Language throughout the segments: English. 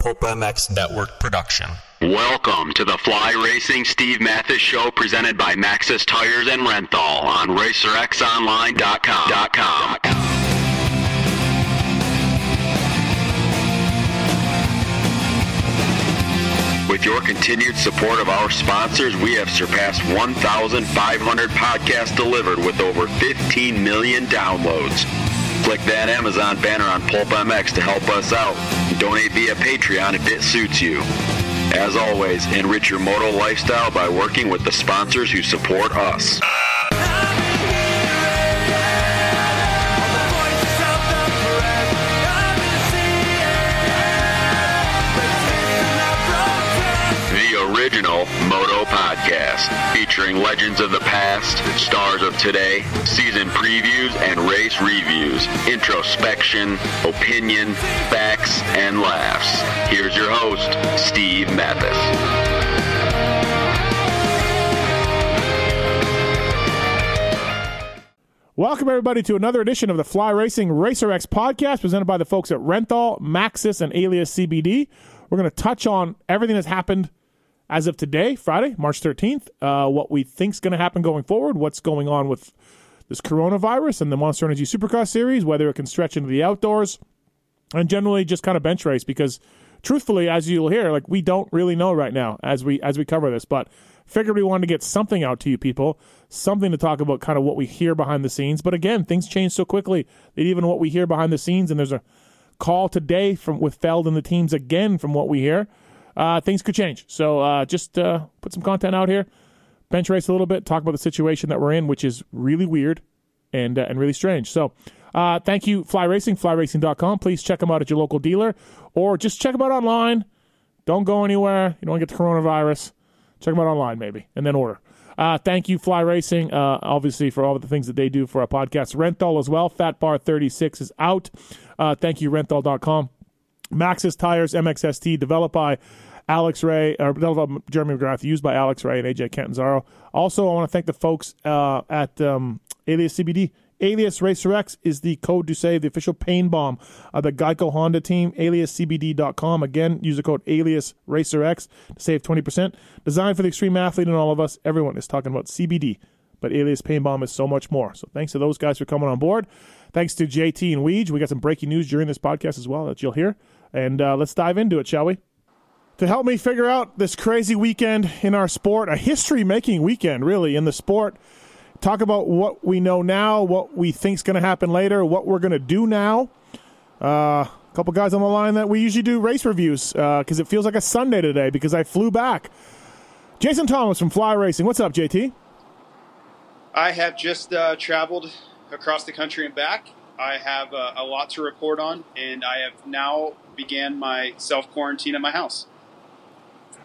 Pulp MX Network production. Welcome to the Fly Racing Steve Matthes Show presented by Maxxis Tires and Renthal on RacerXOnline.com. With your continued support of our sponsors, we have surpassed 1,500 podcasts delivered with over 15 million downloads. Click that Amazon banner on Pulp MX to help us out. Donate via Patreon if it suits you. As always, enrich your moto lifestyle by working with the sponsors who support us. Original Moto Podcast, featuring legends of the past, stars of today, season previews and race reviews, introspection, opinion, facts, and laughs. Here's your host, Steve Matthes. Welcome, everybody, to another edition of the Fly Racing Racer X podcast presented by the folks at Renthal, Maxxis, and Alias CBD. We're going to touch on everything that's happened as of today, Friday, March 13th, uh, what we think is going to happen going forward, what's going on with this coronavirus and the Monster Energy Supercross Series, whether it can stretch into the outdoors, and generally just kind of bench race because truthfully, as you'll hear, like we don't really know right now as we as we cover this, but figured we wanted to get something out to you people, something to talk about kind of what we hear behind the scenes. But again, things change so quickly that even what we hear behind the scenes, and there's a call today from with Feld and the teams again from what we hear, uh, things could change. So uh, just uh, put some content out here, bench race a little bit, talk about the situation that we're in, which is really weird and uh, and really strange. So. Uh, thank you, Fly Racing, flyracing.com. Please check them out at your local dealer or just check them out online. Don't go anywhere. You don't want to get the coronavirus. Check them out online, maybe, and then order. Uh, thank you, Fly Racing, uh, obviously, for all of the things that they do for our podcast. Renthal as well. Fat Bar 36 is out. Uh, thank you, renthal.com. Maxxis Tires, MXST, developed by Alex Ray, or developed by Jeremy McGrath, used by Alex Ray and AJ Catanzaro. Also, I want to thank the folks uh, at um, Alias CBD. Alias Racer X is the code to save, the official pain bomb of the Geico Honda team. AliasCBD.com. Again, use the code Alias Racer X to save 20%. Designed for the extreme athlete and all of us. Everyone is talking about CBD, but Alias Pain Bomb is so much more. So thanks to those guys for coming on board. Thanks to JT and Weege. We got some breaking news during this podcast as well that you'll hear. And uh, let's dive into it, shall we? To help me figure out this crazy weekend in our sport, a history making weekend, really, in the sport talk about what we know now, what we think is going to happen later, what we're going to do now. Uh, a couple guys on the line that we usually do race reviews because uh, it feels like a Sunday today because I flew back. Jason Thomas from Fly Racing. What's up, JT? I have just uh, traveled across the country and back. I have uh, a lot to report on, and I have now began my self quarantine at my house.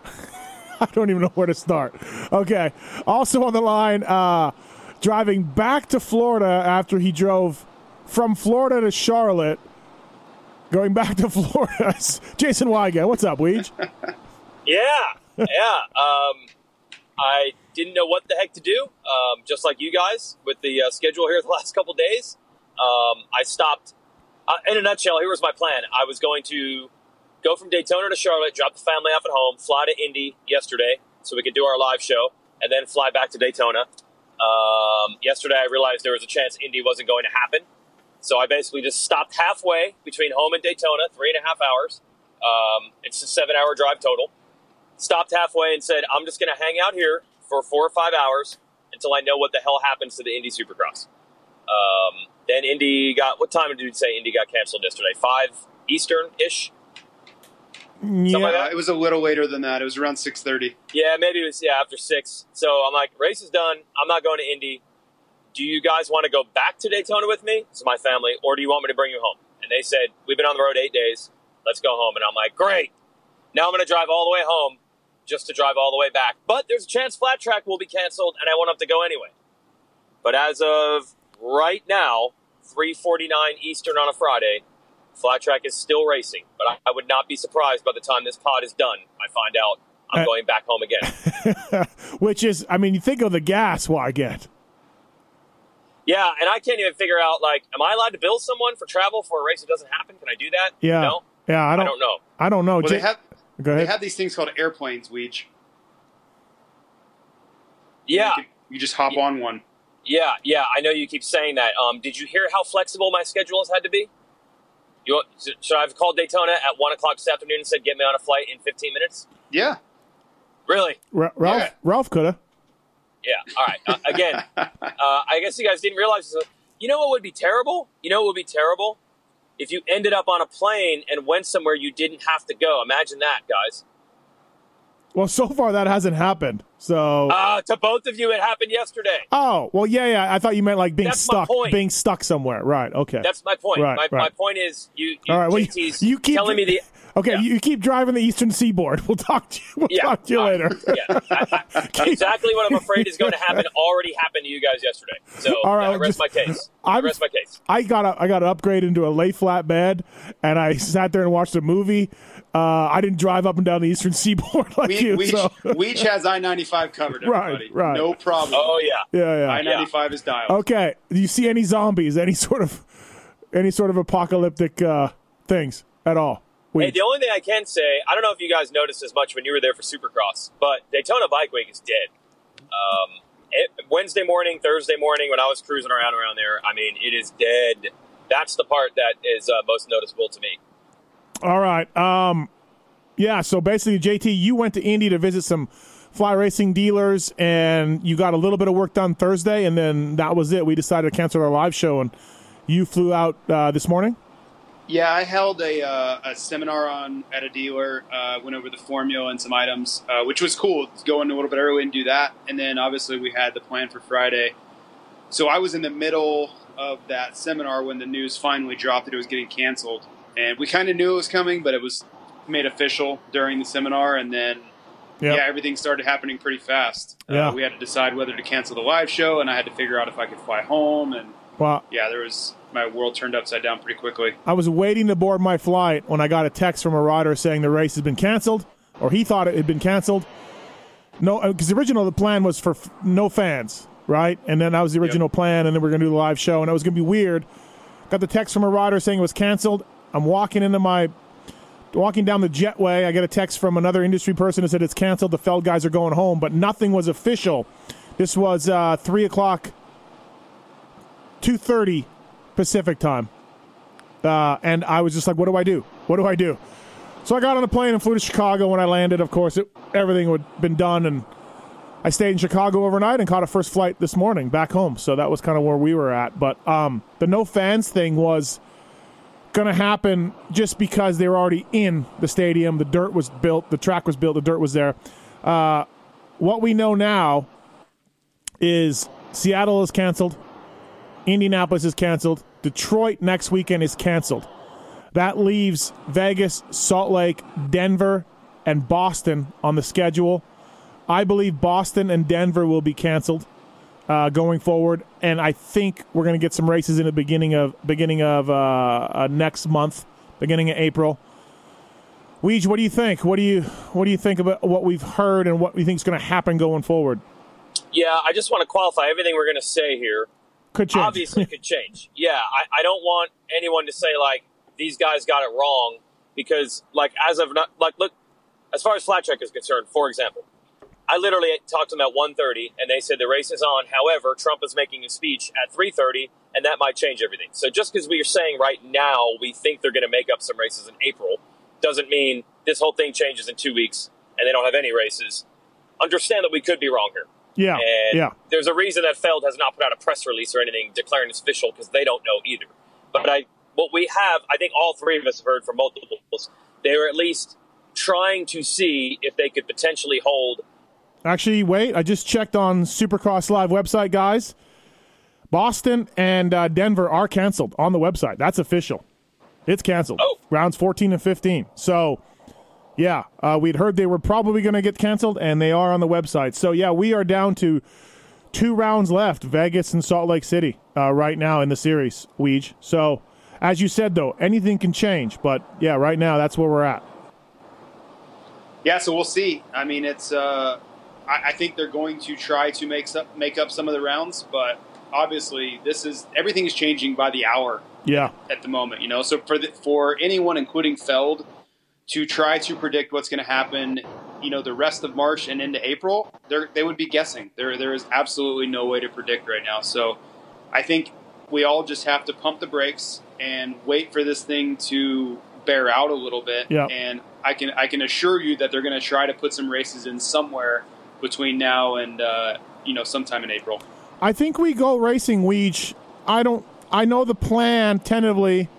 I don't even know where to start. Okay. Also on the line, uh, driving back to Florida after he drove from Florida to Charlotte, going back to Florida. Jason Weigandt, what's up, Weege? yeah, yeah. Um, I didn't know what the heck to do, um, just like you guys with the uh, schedule here the last couple days. Um, I stopped. Uh, in a nutshell, here was my plan. I was going to go from Daytona to Charlotte, drop the family off at home, fly to Indy yesterday so we could do our live show, and then fly back to Daytona. Um, yesterday, I realized there was a chance Indy wasn't going to happen. So I basically just stopped halfway between home and Daytona, three and a half hours. Um, it's a seven hour drive total. Stopped halfway and said, I'm just going to hang out here for four or five hours until I know what the hell happens to the Indy Supercross. Um, then Indy got, what time did you say Indy got canceled yesterday? Five Eastern ish? Yeah, like it was a little later than that. It was around six thirty. Yeah, maybe it was yeah after six. So I'm like, race is done. I'm not going to Indy. Do you guys want to go back to Daytona with me? Is my family, or do you want me to bring you home? And they said, we've been on the road eight days. Let's go home. And I'm like, great. Now I'm going to drive all the way home just to drive all the way back. But there's a chance flat track will be canceled, and I won't have to go anyway. But as of right now, 3:49 Eastern on a Friday, Flat track is still racing, but I, I, would not be surprised by the time this pod is done. I find out I'm uh, going back home again. Which is, I mean, you think of the gas why I get. Yeah, and I can't even figure out like, am I allowed to bill someone for travel for a race that doesn't happen? Can I do that? Yeah. No. Yeah, I I don't. don't know. I don't know. Well, J- they have Go they have these things called airplanes, Weege. Yeah, You, can- you just hop on one. Yeah, yeah. I know you keep saying that. Um, did you hear how flexible my schedule has had to be? You want, should I have called Daytona at one o'clock this afternoon and said get me on a flight in fifteen minutes? Yeah. Really? Ra- Ralph. Yeah. Ralph coulda. Yeah. All right. Uh, again, uh, I guess you guys didn't realize. This. You know what would be terrible? You know what would be terrible? If you ended up on a plane and went somewhere you didn't have to go. Imagine that, guys. Well, so far that hasn't happened. So. Uh, to both of you, it happened yesterday. oh well, yeah, yeah. I thought you meant like being That's stuck, being stuck somewhere. Right. Okay. That's my point. Right, my, my point is, you, you All right. Well, you, you keep telling me the Okay, yeah. you, keep driving the Eastern Seaboard. We'll talk to you. We'll Yeah. talk to you right. later. yeah, I- I- exactly what I'm afraid is going to happen already happened to you guys yesterday. So All right, yeah, I rest just- my case. I rest my case. I got a, I got to upgrade into a lay flat bed, and I sat there and watched a movie. Uh, I didn't drive up and down the Eastern Seaboard like We, you. we, so we each has I ninety five covered. Right, Everybody. right. No problem. Oh yeah. yeah, yeah. I ninety five is dialed. Okay. Do you see any zombies? Any sort of any sort of apocalyptic uh, things at all? Hey, the only thing I can say, I don't know if you guys noticed as much when you were there for Supercross, but Daytona Bike Week is dead. Um, it, Wednesday morning, Thursday morning, when I was cruising around around there, I mean, it is dead. That's the part that is uh, most noticeable to me. All right. Um, yeah. So basically, JT, you went to Indy to visit some fly racing dealers, and you got a little bit of work done Thursday, and then that was it. We decided to cancel our live show, and you flew out uh, this morning. Yeah, I held a, uh, a seminar on at a dealer. Uh, went over the formula and some items, uh, which was cool. Go in a little bit early and do that, and then obviously we had the plan for Friday. So I was in the middle of that seminar when the news finally dropped that it was getting canceled, and we kind of knew it was coming, but it was made official during the seminar, and then Yep. yeah, everything started happening pretty fast. Yeah. Uh, we had to decide whether to cancel the live show, and I had to figure out if I could fly home, and Well, yeah, there was my world turned upside down pretty quickly. I was waiting to board my flight when I got a text from a rider saying the race has been canceled, or he thought it had been canceled. No, because the original the plan was for f- no fans, right? And then that was the original plan, and then we are gonna do the live show, and it was gonna be weird. Got the text from a rider saying it was canceled. I'm walking into my walking down the jetway. I get a text from another industry person that said it's canceled. The Feld guys are going home, but nothing was official. This was uh, three o'clock, two thirty Pacific time. Uh, and I was just like, what do I do? What do I do? So I got on a plane and flew to Chicago. When I landed, of course, it, everything had been done, and I stayed in Chicago overnight and caught a first flight this morning back home. So that was kind of where we were at. But um, the no fans thing was going to happen just because they were already in the stadium. The dirt was built, the track was built, the dirt was there. Uh, what we know now is Seattle is canceled. Indianapolis is canceled. Detroit next weekend is canceled. That leaves Vegas, Salt Lake, Denver, and Boston on the schedule. I believe Boston and Denver will be canceled uh, going forward, and I think we're going to get some races in the beginning of beginning of uh, uh, next month, beginning of April. Weege, what do you think? What do you what do you think about what we've heard and what we think is going to happen going forward? Yeah, I just want to qualify everything we're going to say here. Could change. Obviously, could change. Yeah, I, I don't want anyone to say like these guys got it wrong because, like, as of not, like, look, as far as flat track is concerned, for example, I literally talked to them at 1.30 and they said the race is on. However, Trump is making a speech at 3.30 and that might change everything. So just because we are saying right now we think they're going to make up some races in April doesn't mean this whole thing changes in two weeks and they don't have any races. Understand that we could be wrong here. yeah, And yeah. there's a reason that Feld has not put out a press release or anything declaring it's official because they don't know either. But I, what we have, I think all three of us have heard from multiple multiples. They were at least trying to see if they could potentially hold. Actually, wait. I just checked on Supercross Live website, guys. Boston and uh, Denver are canceled on the website. That's official. It's canceled. Oh. Rounds 14 and 15. So, yeah, uh, we'd heard they were probably going to get canceled, and they are on the website. So, yeah, we are down to two rounds left Vegas and Salt Lake City uh, right now in the series, Weege. So, as you said, though, anything can change. But, yeah, right now, that's where we're at. Yeah, so we'll see. I mean, it's. Uh, I, I think they're going to try to make up make up some of the rounds, but obviously, this is everything is changing by the hour Yeah. at the moment. You know, so for the, for anyone, including Feld, to try to predict what's going to happen, you know, the rest of March and into April, they they would be guessing. There there is absolutely no way to predict right now. So I think we all just have to pump the brakes and wait for this thing to bear out a little bit. Yeah. And I can I can assure you that they're going to try to put some races in somewhere between now and uh, you know sometime in April. I think we go racing Weege. I don't. I know the plan tentatively,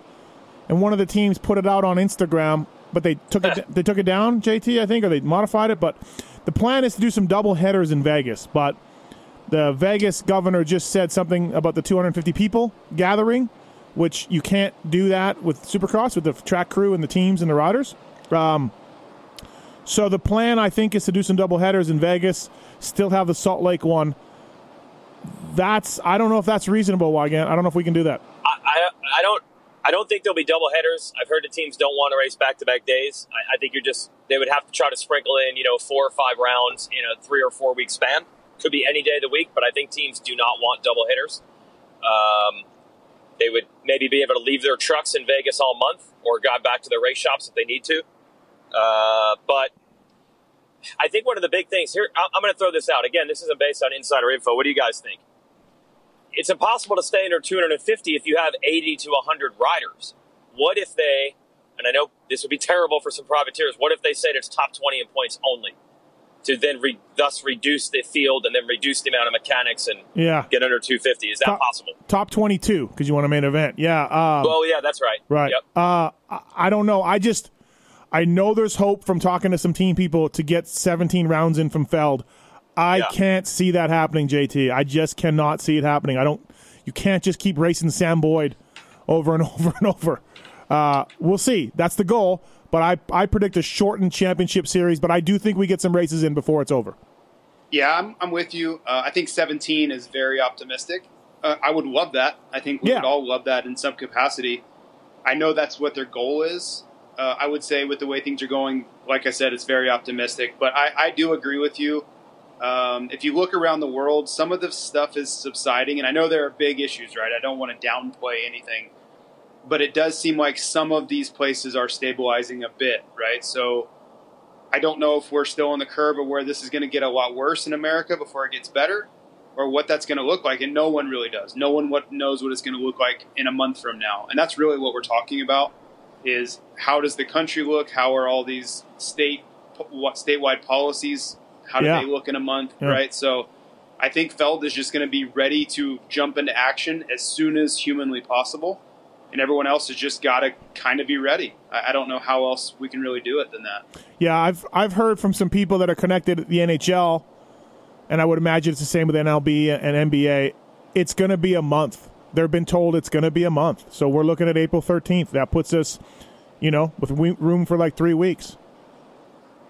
and one of the teams put it out on Instagram, but they took it. they took it down, JT, I think, or they modified it. But the plan is to do some double headers in Vegas. But the Vegas governor just said something about the 250 people gathering, which you can't do that with Supercross with the track crew and the teams and the riders. Um, so the plan, I think, is to do some double headers in Vegas. Still have the Salt Lake one that's I don't know if that's reasonable, Weigandt. I don't know if we can do that. I, I, I don't I don't think there'll be double headers. I've heard the teams don't want to race back to back days. I, I think you're just they would have to try to sprinkle in you know four or five rounds in a three or four week span. Could be any day of the week, but I think teams do not want double hitters. Um, they would maybe be able to leave their trucks in Vegas all month or go back to their race shops if they need to. Uh, but I think one of the big things here, I'm going to throw this out. Again, this isn't based on insider info. What do you guys think? It's impossible to stay under 250 if you have 80 to 100 riders. What if they, and I know this would be terrible for some privateers, what if they said it's top 20 in points only? To then re, thus reduce the field and then reduce the amount of mechanics and Yeah. get under 250. Is that Top- possible? Top 22 because you want a main event. Yeah. Um, Well, yeah, that's right. right. Yep. Uh, I- I don't know. I just I know there's hope from talking to some team people to get 17 rounds in from Feld. I Yeah. can't see that happening, JT. I just cannot see it happening. I don't. You can't just keep racing Sam Boyd over and over and over. Uh, we'll see. That's the goal. But I, I predict a shortened championship series. But I do think we get some races in before it's over. Yeah, I'm, I'm with you. Uh, I think 17 is very optimistic. Uh, I would love that. I think we Yeah. would all love that in some capacity. I know that's what their goal is. Uh, I would say with the way things are going, like I said, it's very optimistic. But I, I do agree with you. Um, if you look around the world, some of the stuff is subsiding, and I know there are big issues, right? I don't want to downplay anything, but it does seem like some of these places are stabilizing a bit, right? So I don't know if we're still on the curve of where this is going to get a lot worse in America before it gets better, or what that's going to look like, and no one really does. No one what knows what it's going to look like in a month from now, and that's really what we're talking about. Is how does the country look? How are all these state what statewide policies? How do Yeah. they look in a month? Yeah. Right. So I think Feld is just going to be ready to jump into action as soon as humanly possible, and everyone else has just got to kind of be ready. I, I don't know how else we can really do it than that. Yeah, I've I've heard from some people that are connected at the NHL, and I would imagine it's the same with MLB and NBA. It's going to be a month. They've been told it's going to be a month, so we're looking at April thirteenth. That puts us, you know, with room for like three weeks.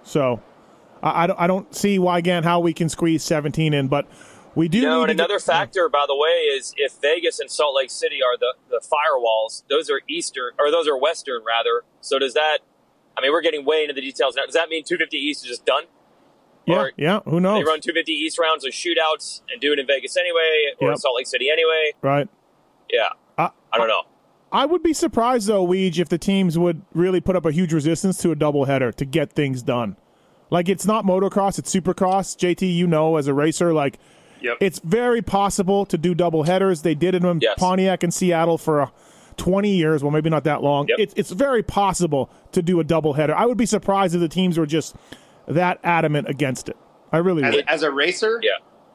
So, I, I don't I don't see why again how we can squeeze seventeen in, but we do. You know, and to get- another factor, by the way, is if Vegas and Salt Lake City are the, the firewalls, those are eastern, or those are western, rather. So does that, I mean, we're getting way into the details now. Does that mean 250 East is just done? yeah, or- yeah. Who knows? They run 250 East rounds of shootouts and do it in Vegas anyway, or Yep. in Salt Lake City anyway? right. Yeah. I- I don't know. I would be surprised though, Weege, if the teams would really put up a huge resistance to a doubleheader to get things done. Like it's not motocross, it's supercross. JT, you know, as a racer, like Yep. it's very possible to do double headers. They did it in Yes. Pontiac and Seattle for uh, 20 years. Well, maybe not that long. Yep. It's it's very possible to do a double header. I would be surprised if the teams were just that adamant against it. I really as, would. as a racer, Yeah.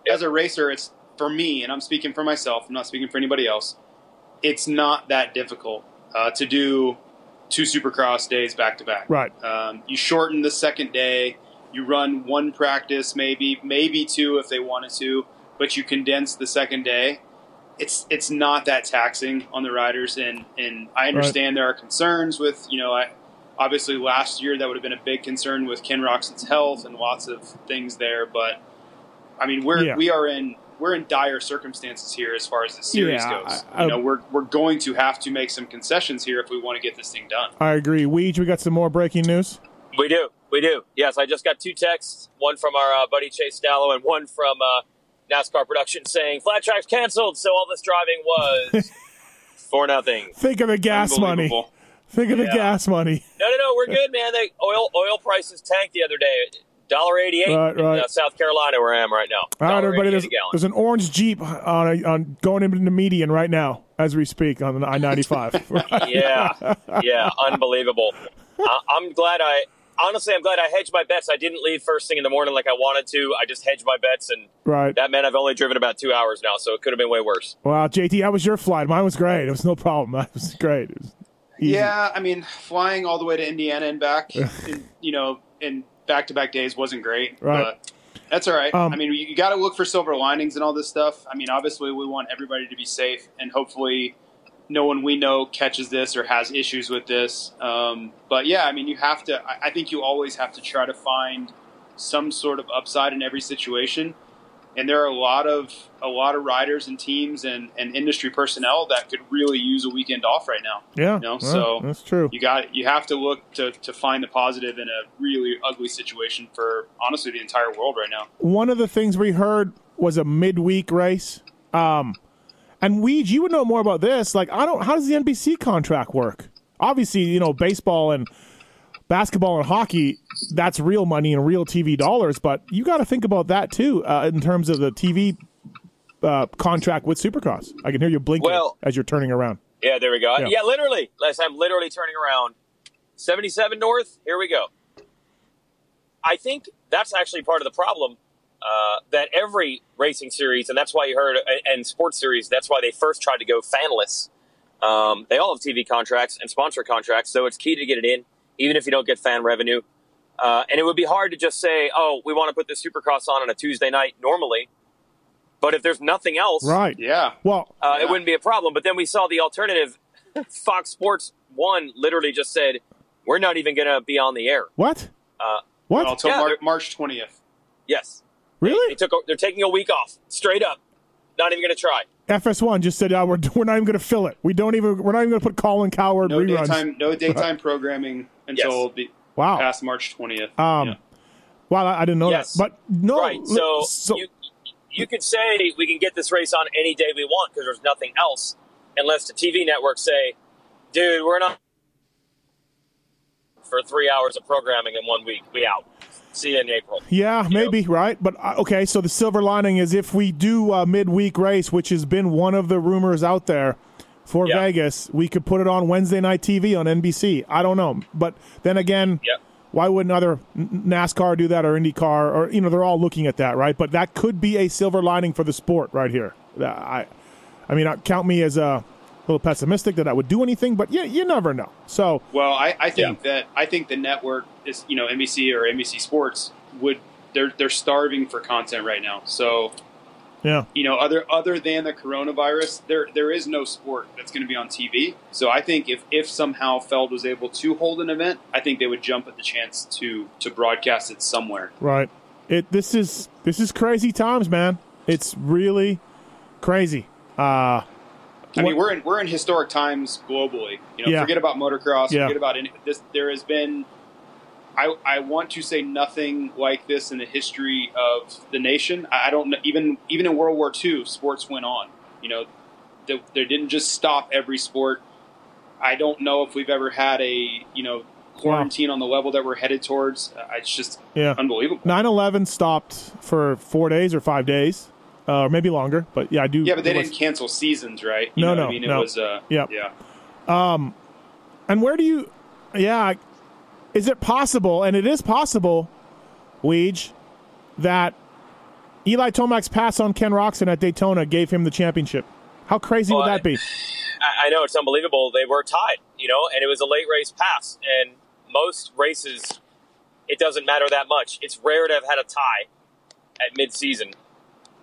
Yeah. as a racer, it's for me, and I'm speaking for myself. I'm not speaking for anybody else. It's not that difficult uh, to do two Supercross days back to back. Right. Um, you shorten the second day. You run one practice, maybe maybe two if they wanted to, but you condense the second day. It's it's not that taxing on the riders, and and I understand there are concerns with you know I, obviously last year that would have been a big concern with Ken Roczen's health and lots of things there, but I mean we're Yeah. we are in we're in dire circumstances here as far as the series Yeah, goes. I- I- you know we're we're going to have to make some concessions here if we want to get this thing done. I agree. Weege, we got some more breaking news. We do. We do. Yes, I just got two texts, one from our uh, buddy Chase Stallo and one from uh, NASCAR production saying flat track's canceled, so all this driving was for nothing. Think of the gas money. Think of the gas money. No, no, no. We're good, man. The oil oil prices tanked the other day. Dollar eighty eight Right, in uh, South Carolina, where I am right now. All right, everybody. There's, there's an orange Jeep on, a, on going into the median right now as we speak on the I ninety five. yeah, yeah, unbelievable. I, I'm glad I honestly, I'm glad I hedged my bets. I didn't leave first thing in the morning like I wanted to. I just hedged my bets, and Right. that meant I've only driven about two hours now, so it could have been way worse. Wow, JT, how was your flight? Mine was great. It was no problem. That was great. It was easy. Yeah, I mean, flying all the way to Indiana and back, in, you know, in back to back days wasn't great. Right. But that's all right. Um, I mean, you, you got to look for silver linings and all this stuff. I mean, obviously, we want everybody to be safe, and hopefully, no one we know catches this or has issues with this. Um, but yeah, I mean, you have to. I, I think you always have to try to find some sort of upside in every situation. And there are a lot of a lot of riders and teams and, and industry personnel that could really use a weekend off right now. Yeah. You know, well, so that's true. you got you have to look to, to find the positive in a really ugly situation for honestly the entire world right now. One of the things we heard was a midweek race. Um, and Weege, you would know more about this. Like, I don't. How does the NBC contract work? Obviously, you know, baseball and basketball and hockey. That's real money and real TV dollars. But you got to think about that too uh, in terms of the TV uh, contract with Supercross. I can hear you blinking Well- as you're turning around. Yeah, there we go. Yeah. Yeah, literally. Les, I'm literally turning around. 77 North, here we go. I think that's actually part of the problem uh, that every racing series, and that's why you heard, and sports series, that's why they first tried to go fanless. Um, they all have TV contracts and sponsor contracts, so it's key to get it in, even if you don't get fan revenue. Uh, and it would be hard to just say, oh, we want to put the Supercross on on a Tuesday night normally. But if there's nothing else, Right. Yeah. Well, uh, Yeah. it wouldn't be a problem. But then we saw the alternative. Fox Sports One literally just said, "We're not even going to be on the air." what? Uh, What? Until Yeah, Mar- March twentieth. yes, really? they took. a- They're taking a week off, straight up. Not even going to try. FS1 just said, uh, we're, we're not even going to fill it. We don't even. We're not even going to put Colin Cowherd No reruns. daytime, no daytime programming until Yes. the, Wow. past March twentieth. Um, Wow, I, I didn't know Yes. that. But no, right. li- So, you you could say we can get this race on any day we want because there's nothing else, unless the TV networks say, "Dude, we're not for three hours of programming in one week. We out. See you in April." yeah, maybe right. But uh, okay, so the silver lining is if we do a midweek race, which has been one of the rumors out there for Yeah. Vegas, we could put it on Wednesday night TV on NBC. I don't know, but then again. Why wouldn't other NASCAR do that or IndyCar or you know they're all looking at that right? But that could be a silver lining for the sport right here. Uh, I, I mean, uh, count me as a little pessimistic that I would do anything, but yeah, you never know. So Well, I, I think that I think the network is you know NBC or NBC Sports would they're they're starving for content right now. So yeah, you know other other than the coronavirus, there there is no sport that's going to be on TV. So I think if if somehow Feld was able to hold an event, I think they would jump at the chance to to broadcast it somewhere. right. It this is this is crazy times, man. It's really crazy. Uh, I mean, we're in we're in historic times globally. You know, Yeah. forget about motocross. Yeah. Forget about any, this. There has been. I, I want to say nothing like this in the history of the nation. I don't know, even even in World War II, sports went on. You know, they, they didn't just stop every sport. I don't know if we've ever had a you know quarantine on the level that we're headed towards. Uh, It's just yeah. unbelievable. 9/11 stopped for four days or five days, uh, or maybe longer. But yeah, I do. Yeah, but they was- didn't cancel seasons, right? You No, no, I mean, it no. was. Uh, Yep. Yeah. And where do you? Yeah, is it possible? And it is possible, Weege, that Eli Tomac's pass on Ken Roczen at Daytona gave him the championship. How crazy would that be? I, I know it's unbelievable. They were tied, you know, and it was a late race pass. And most races, it doesn't matter that much. It's rare to have had a tie at midseason.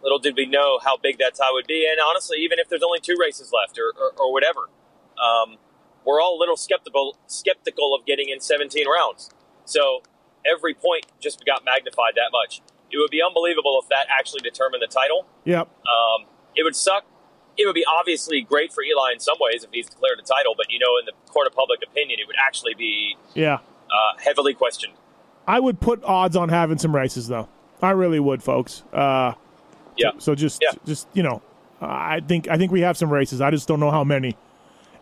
Little did we know how big that tie would be. And honestly, even if there's only two races left or, or, or whatever, um, we're all a little skeptical skeptical of getting in 17 rounds. So every point just got magnified that much. It would be unbelievable if that actually determined the title. Yep. Um, it would suck. It would be obviously great for Eli in some ways if he's declared a title, but you know, in the court of public opinion, it would actually be Yeah. uh, heavily questioned. I would put odds on having some races though. I really would, folks. Uh, Yeah. So just, Yeah. just you know, I think I think we have some races. I just don't know how many.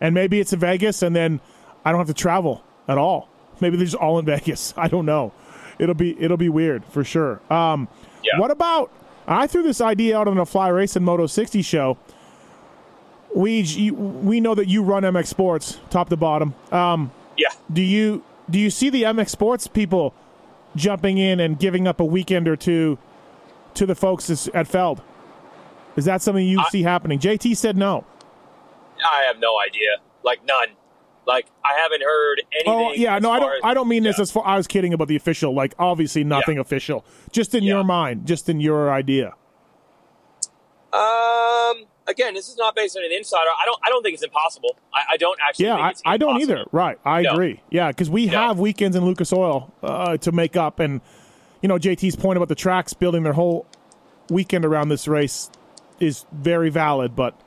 And maybe it's in Vegas, and then I don't have to travel at all. Maybe they're just all in Vegas. I don't know. It'll be it'll be weird for sure. Um, Yeah. What about? I threw this idea out on the Fly race Racing Moto 60 show. We we know that you run MX Sports top to bottom. Um, Yeah. do you do you see the MX Sports people jumping in and giving up a weekend or two to the folks at Feld? Is that something you see happening? JT said no. I have no idea. Like none. Like I haven't heard anything. Oh yeah, no, I don't. as- I don't mean this as far. I was kidding about the official. Like obviously nothing Yeah. official. Just in Yeah. your mind, just in your idea. Um. Again, this is not based on an insider. I don't. I don't think it's impossible. I, I don't actually. Yeah, think I, I don't either. Right, I No. agree. Yeah, because we No. have weekends in Lucas Oil uh, to make up, and you know JT's point about the tracks building their whole weekend around this race is very valid. But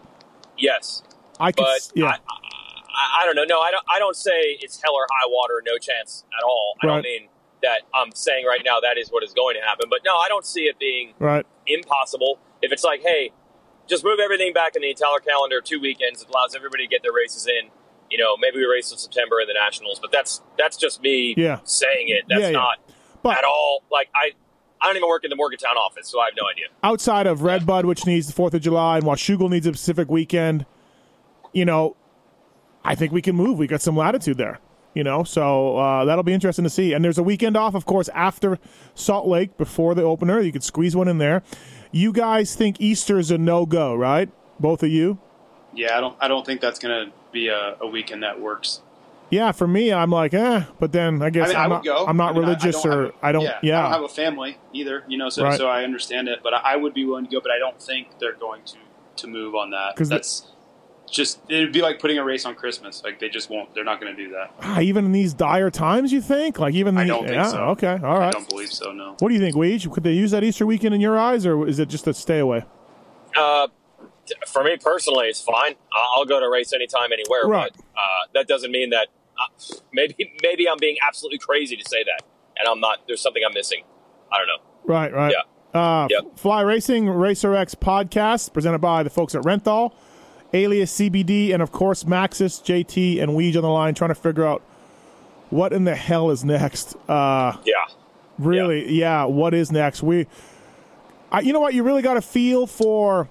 Yes, I could, but yeah, I, I, I don't know. No, I don't. I don't say it's hell or high water, no chance at all. I Right. don't mean that. I'm saying right now that is what is going to happen. But no, I don't see it being right. impossible. If it's like, hey, just move everything back in the Italer calendar two weekends. It allows everybody to get their races in. You know, maybe we race in September in the Nationals, but that's that's just me Yeah. saying it. That's yeah. not But at all. Like I, I don't even work in the Morgantown office, so I have no idea. outside of Redbud, which needs the Fourth of July, and Washougal needs a Pacific weekend, you know, I think we can move. We got some latitude there, you know, so uh, that'll be interesting to see. And there's a weekend off, of course, after Salt Lake before the opener. You could squeeze one in there. You guys think Easter is a no go, right? Both of you? Yeah, I don't. I don't think that's going to be a, a weekend that works. Yeah, for me, I'm like, eh, but then I guess I mean, I would not, go. I'm not I mean, religious I don't or have I don't, yeah, yeah. I don't have a family either. You know, so Right. so I understand it, but I, I would be willing to go. But I don't think they're going to to move on that. Because that's just it would be like putting a race on Christmas. Like they just won't. They're not going to do that. Ah, even in these dire times, you think? Like even I don't think yeah, so. Okay, all right. I don't believe so. No. What do you think, Weege? Could they use that Easter weekend in your eyes, or is it just a stay away? Uh, for me personally, it's fine. I- I'll go to a race anytime, anywhere. Right. But uh, that doesn't mean that uh, maybe maybe I'm being absolutely crazy to say that, and I'm not. There's something I'm missing. I don't know. Right, right. Yeah. Uh, Yep. Fly Racing Racer X podcast presented by the folks at Renthal, Alias CBD, and of course Maxxis, JT, and Weege on the line trying to figure out what in the hell is next. Uh, Yeah. really, yeah. what is next? We, I, you know what? You really got to feel for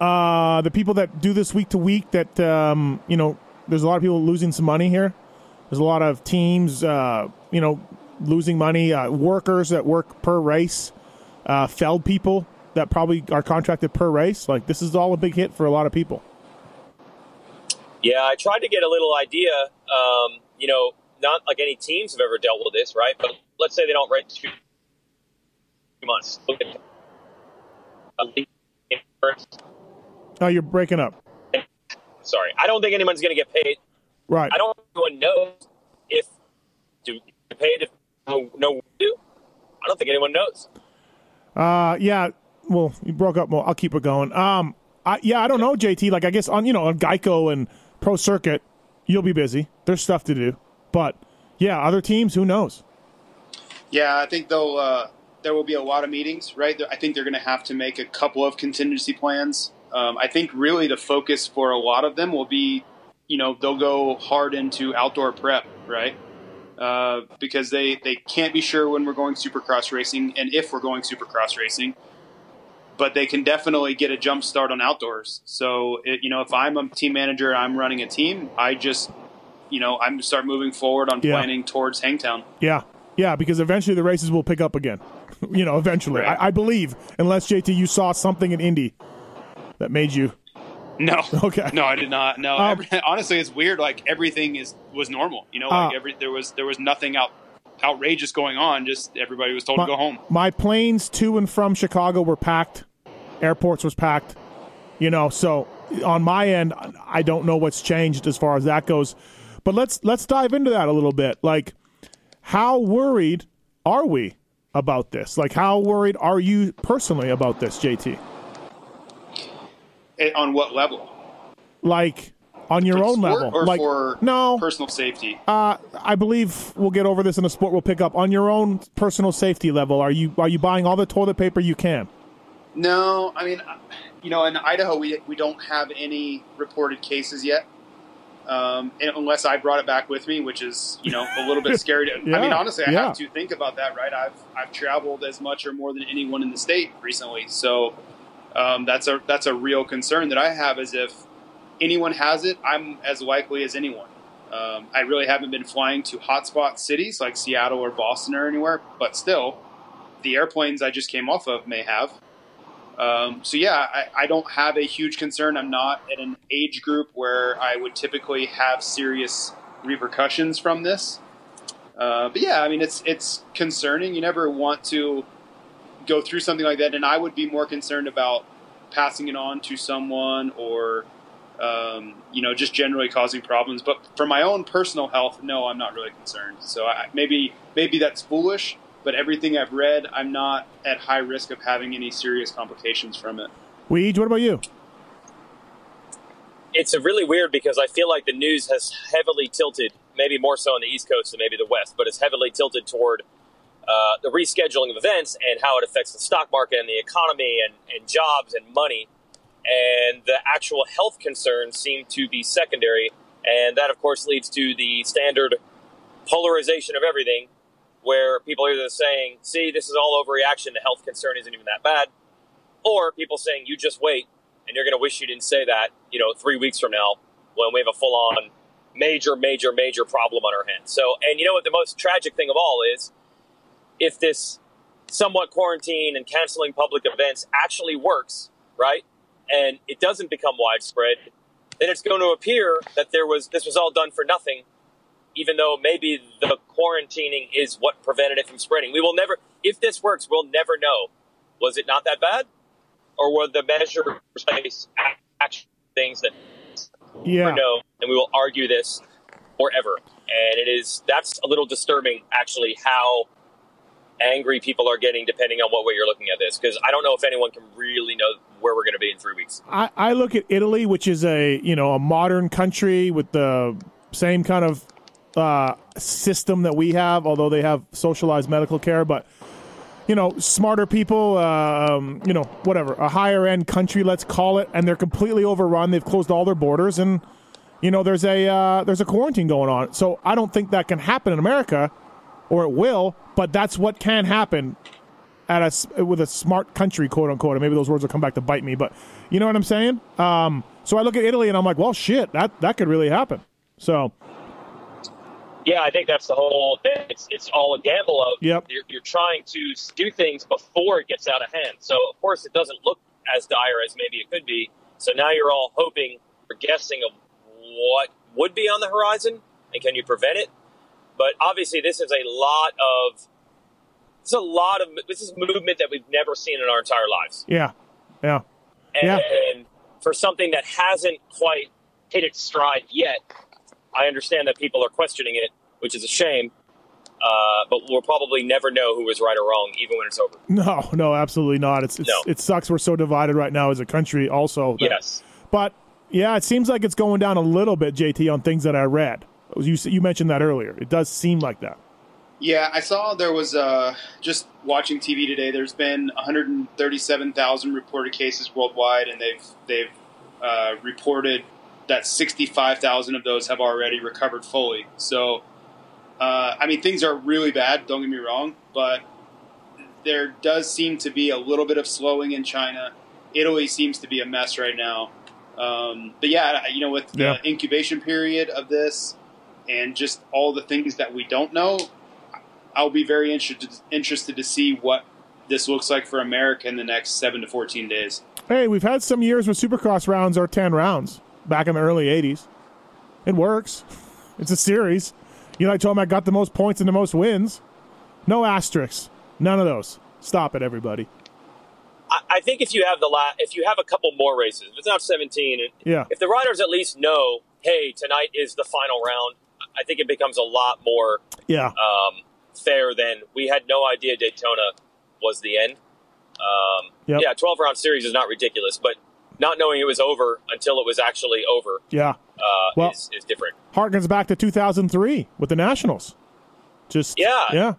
uh, the people that do this week to week. That um, you know, there's a lot of people losing some money here. There's a lot of teams, uh, you know, losing money. Uh, workers that work per race, uh, Feld people that probably are contracted per race. Like this is all a big hit for a lot of people. Yeah, I tried to get a little idea. Um, you know, not like any teams have ever dealt with this, right? But let's say they don't race two months. Look at Oh, you're breaking up. Sorry, I don't think anyone's going to get paid. Right. I don't anyone knows if do paid if no no do. I don't think anyone knows. Uh, yeah. Well, you broke up. more. I'll keep it going. Um, I, yeah, I don't know, JT. Like, I guess on you know on Geico and Pro Circuit, you'll be busy. There's stuff to do. But yeah, other teams, who knows? Yeah, I think they'll. Uh, there will be a lot of meetings, right? I think they're going to have to make a couple of contingency plans. Um, I think really the focus for a lot of them will be, you know, they'll go hard into outdoor prep, right? Uh, because they they can't be sure when we're going supercross racing and if we're going supercross racing, but they can definitely get a jump start on outdoors. So, it, you know, if I'm a team manager, I'm running a team, I just, you know, I'm start moving forward on Yeah. planning towards Hangtown. Yeah, yeah, because eventually the races will pick up again. you know, eventually, Right. I, I believe. Unless JT, you saw something in Indy that made you No. Okay. No, I did not. No, Um, every, honestly, it's weird. Like everything is was normal. You know, like Uh, every there was there was nothing out outrageous going on. Just everybody was told my, to go home. my planes to and from Chicago were packed. Airports was packed. You know, so on my end, I don't know what's changed as far as that goes. But let's let's dive into that a little bit. Like, how worried are we about this? Like, how worried are you personally about this, JT? Eh, on what level? Like on your For own level, or like for no, personal safety? Uh, I believe we'll get over this in a sport. We'll pick up on your own personal safety level. Are you are you buying all the toilet paper you can? No, I mean, uh, you know, in Idaho, we we don't have any reported cases yet. um, unless I brought it back with me, which is you know a little bit scary. To, Yeah, I mean, honestly, I yeah. have to think about that. Right? I've I've traveled as much or more than anyone in the state recently, so um, that's a that's a real concern that I have. Is if anyone has it, I'm as likely as anyone. Um, I really haven't been flying to hotspot cities like Seattle or Boston or anywhere, but still, the airplanes I just came off of may have. Um, so yeah, I, I don't have a huge concern. I'm not at an age group where I would typically have serious repercussions from this. Uh, but yeah, I mean it's it's concerning. You never want to go through something like that, and I would be more concerned about passing it on to someone or um, you know just generally causing problems. But for my own personal health, no, I'm not really concerned. So I, maybe maybe that's foolish, but everything I've read, I'm not at high risk of having any serious complications from it. Weege, what about you? It's a really weird because I feel like the news has heavily tilted, maybe more so on the East Coast than maybe the West, but it's heavily tilted toward uh, the rescheduling of events and how it affects the stock market and the economy and, and jobs and money. And the actual health concerns seem to be secondary. And that, of course, leads to the standard polarization of everything, where people are either saying, see, this is all overreaction, the health concern isn't even that bad, or people saying, you just wait, and you're going to wish you didn't say that, you know, three weeks from now when we have a full on major, major, major problem on our hands. So, and you know what the most tragic thing of all is? If this somewhat quarantine and canceling public events actually works, right? And it doesn't become widespread, then it's going to appear that there was this was all done for nothing, even though maybe the quarantining is what prevented it from spreading. We will never, if this works, we'll never know. Was it not that bad, or were the measures actually things that Yeah. never know? And we will argue this forever. And it is that's a little disturbing, actually, how angry people are getting depending on what way you're looking at this. Because I don't know if anyone can really know where we're going to be in three weeks. I, I look at Italy, which is a you know a modern country with the same kind of uh, system that we have, although they have socialized medical care, but you know smarter people, um, you know whatever, a higher end country, let's call it, and they're completely overrun. They've closed all their borders, and you know there's a uh, there's a quarantine going on. So I don't think that can happen in America, or it will, but that's what can happen at a with a smart country, quote unquote. And maybe those words will come back to bite me, but you know what I'm saying. Um, so I look at Italy and I'm like, well, shit, that that could really happen. So Yeah, I think that's the whole thing. It's it's all a gamble of Yep. you're, you're trying to do things before it gets out of hand. So of course it doesn't look as dire as maybe it could be. So now you're all hoping or guessing of what would be on the horizon and can you prevent it? But obviously this is a lot of it's a lot of this is movement that we've never seen in our entire lives. yeah, yeah, And, Yeah. and for something that hasn't quite hit its stride yet, I understand that people are questioning it, which is a shame. Uh, but we'll probably never know who was right or wrong, even when it's over. no, no, absolutely not. It's, it's No. it sucks. We're so divided right now as a country. Also, that- Yes. but yeah, it seems like it's going down a little bit, JT, on things that I read. You you mentioned that earlier. It does seem like that. Yeah, I saw there was uh, just watching TV today. There's been 137,000 reported cases worldwide, and they've they've uh, reported that 65,000 of those have already recovered fully. So, uh, I mean, things are really bad. Don't get me wrong, but there does seem to be a little bit of slowing in China. Italy seems to be a mess right now. Um, but yeah, you know, with the Yeah. incubation period of this and just all the things that we don't know, I'll be very interested interested to see what this looks like for America in the next seven to fourteen days. Hey, we've had some years where Supercross rounds are ten rounds back in the early '80s. It works. It's a series. You know, I told him I got the most points and the most wins. No asterisks. None of those. Stop it, everybody. I, I think if you have the la- if you have a couple more races, if it's not 17, Yeah. if the riders at least know, hey, tonight is the final round, I think it becomes a lot more Yeah. um, fair than we had no idea Daytona was the end. Um, Yep. Yeah, 12 round series is not ridiculous, but not knowing it was over until it was actually over Yeah. uh, Well- is, is different. Harkens back to 2003 with the Nationals. Just Yeah. yeah,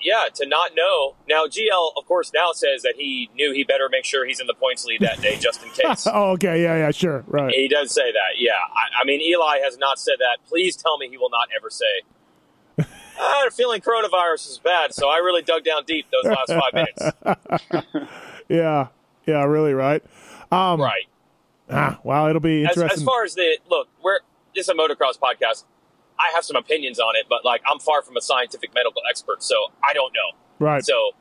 yeah, to not know. Now, GL, of course, now says that he knew he better make sure he's in the points lead that day just in case. oh, okay, yeah, yeah, sure, right. He does say that, yeah. I, I, mean, Eli has not said that. Please tell me he will not ever say, I had a feeling coronavirus is bad, so I really dug down deep those last five minutes. yeah, yeah, really, right? Um, right. Ah, well, it'll be interesting. As, as far as the look, we're this is a motocross podcast. I have some opinions on it, but like I'm far from a scientific medical expert, so I don't know. Right. So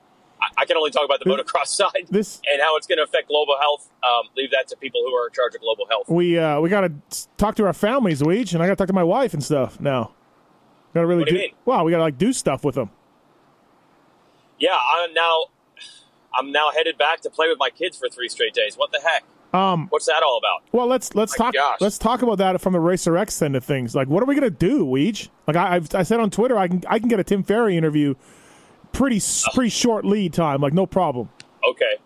I, I can only talk about the this, motocross side this, and how it's going to affect global health. Um, leave that to people who are in charge of global health. We uh, we got to talk to our families, Weege, and I got to talk to my wife and stuff now. Got to really do. do wow, we got to like do stuff with them. Yeah, I'm now. I'm now headed back to play with my kids for three straight days. What the heck? Um, What's that all about? Well, let's let's My talk. gosh. Let's talk about that from the Racer X end of things. Like, what are we gonna do, Weege? Like, I I've, I said on Twitter, I can I can get a Tim Ferry interview, pretty pretty short lead time, like no problem. Okay.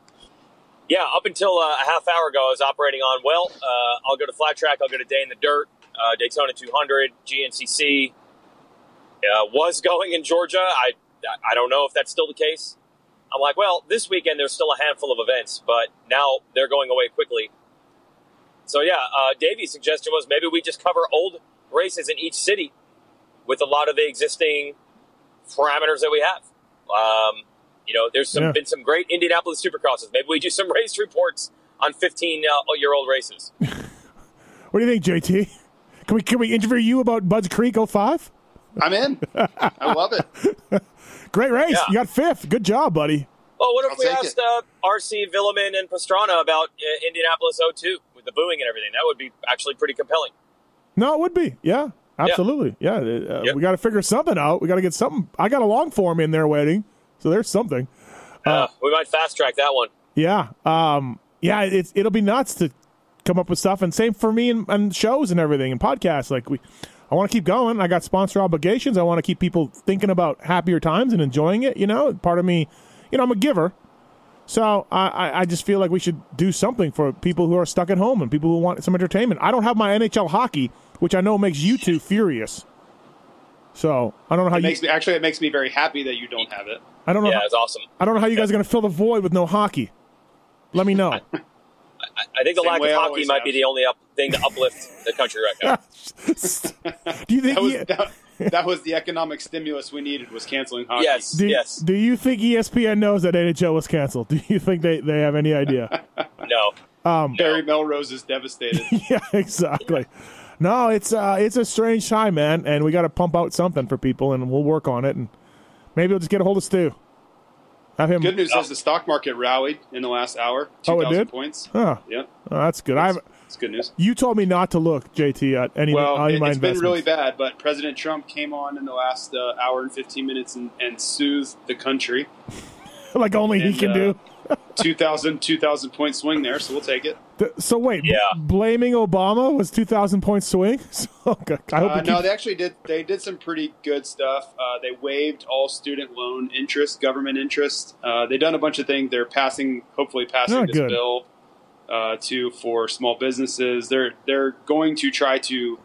Yeah, up until uh, a half hour ago, I was operating on. Well, uh, I'll go to flat track. I'll go to day in the dirt, uh, Daytona 200, GNCC. Uh, was going in Georgia. I I don't know if that's still the case. I'm like, well, this weekend there's still a handful of events, but now they're going away quickly. So yeah, uh, Davey's suggestion was maybe we just cover old races in each city with a lot of the existing parameters that we have. Um, you know, there's some, Yeah. been some great Indianapolis Supercrosses. Maybe we do some race reports on 15 uh, year old races. What do you think, JT? Can we can we interview you about Budds Creek 05? I'm in. I love it. Great race. Yeah. You got fifth. Good job, buddy. Well, what if I'll we asked uh, RC, Vuillemin, and Pastrana about uh, Indianapolis 02 with the booing and everything? That would be actually pretty compelling. No, it would be. Yeah, absolutely. Yeah, uh, Yep. we got to figure something out. We got to get something. I got a long form in there waiting, so there's something. Uh, we might fast track that one. Yeah, um, yeah. It's it'll be nuts to come up with stuff, and same for me and, and shows and everything and podcasts. Like we, I want to keep going. I got sponsor obligations. I want to keep people thinking about happier times and enjoying it. You know, part of me, you know, I'm a giver. So I, I, I just feel like we should do something for people who are stuck at home and people who want some entertainment. I don't have my NHL hockey, which I know makes you two furious. So I don't know how It you. makes me actually it makes me very happy that you don't have it. I don't know. Yeah, how, it's awesome. I don't know how you guys are going to fill the void with no hockey. Let me know. I, I think the Same lack of hockey might have. be the only up, thing to uplift the country right now. do you think? That was E- that, that was the economic stimulus we needed was canceling hockey. Yes, do, yes. do you think ESPN knows that NHL was canceled? Do you think they, they have any idea? No. Um, Barry Melrose is devastated. yeah, exactly. No, it's uh, it's a strange time, man, and we got to pump out something for people, and we'll work on it, and maybe we'll just get a hold of Stu. Have him. Good news is the stock market rallied in the last hour. Oh, it did? points. Huh. Yeah, Oh, that's good. I have, it's good news. you told me not to look, JT, at any Well, any it, of my has been really bad, but President Trump came on in the last uh, hour and 15 minutes and, and soothed the country. like only he can uh, do. 2,000 2,000 point swing there, so we'll take it. Th- So wait, b- Yeah. blaming Obama was two thousand point swing. So, okay, I hope Uh, it no, keeps- they actually did. They did some pretty good stuff. Uh, they waived all student loan interest, government interest. Uh, they've done a bunch of things. They're passing, hopefully, passing Oh, this good. bill uh, to for small businesses. They're they're going to try to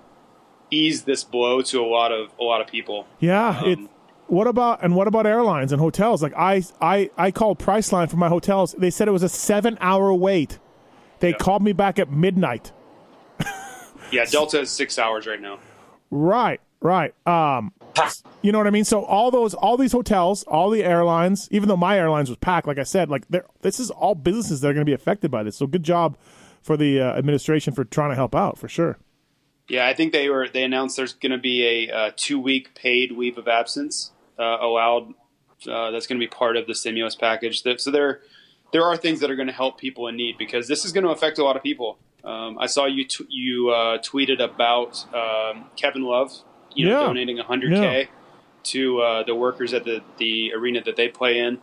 ease this blow to a lot of a lot of people. Yeah, it. Um, What about and what about airlines and hotels? Like I, I, I called Priceline for my hotels. They said it was a seven-hour wait. They Yeah. called me back at midnight. Yeah, Delta is six hours right now. Right, right. Um, you know what I mean? So all those, all these hotels, all the airlines, even though my airlines was packed, like I said, like this is all businesses that are going to be affected by this. So good job for the uh, administration for trying to help out for sure. Yeah, I think they were. They announced there's going to be a uh, two week paid leave of absence uh, allowed. Uh, that's going to be part of the stimulus package. So there, there are things that are going to help people in need because this is going to affect a lot of people. Um, I saw you t- you uh, tweeted about um, Kevin Love, you know, Yeah. donating 100k to uh, the workers at the the arena that they play in.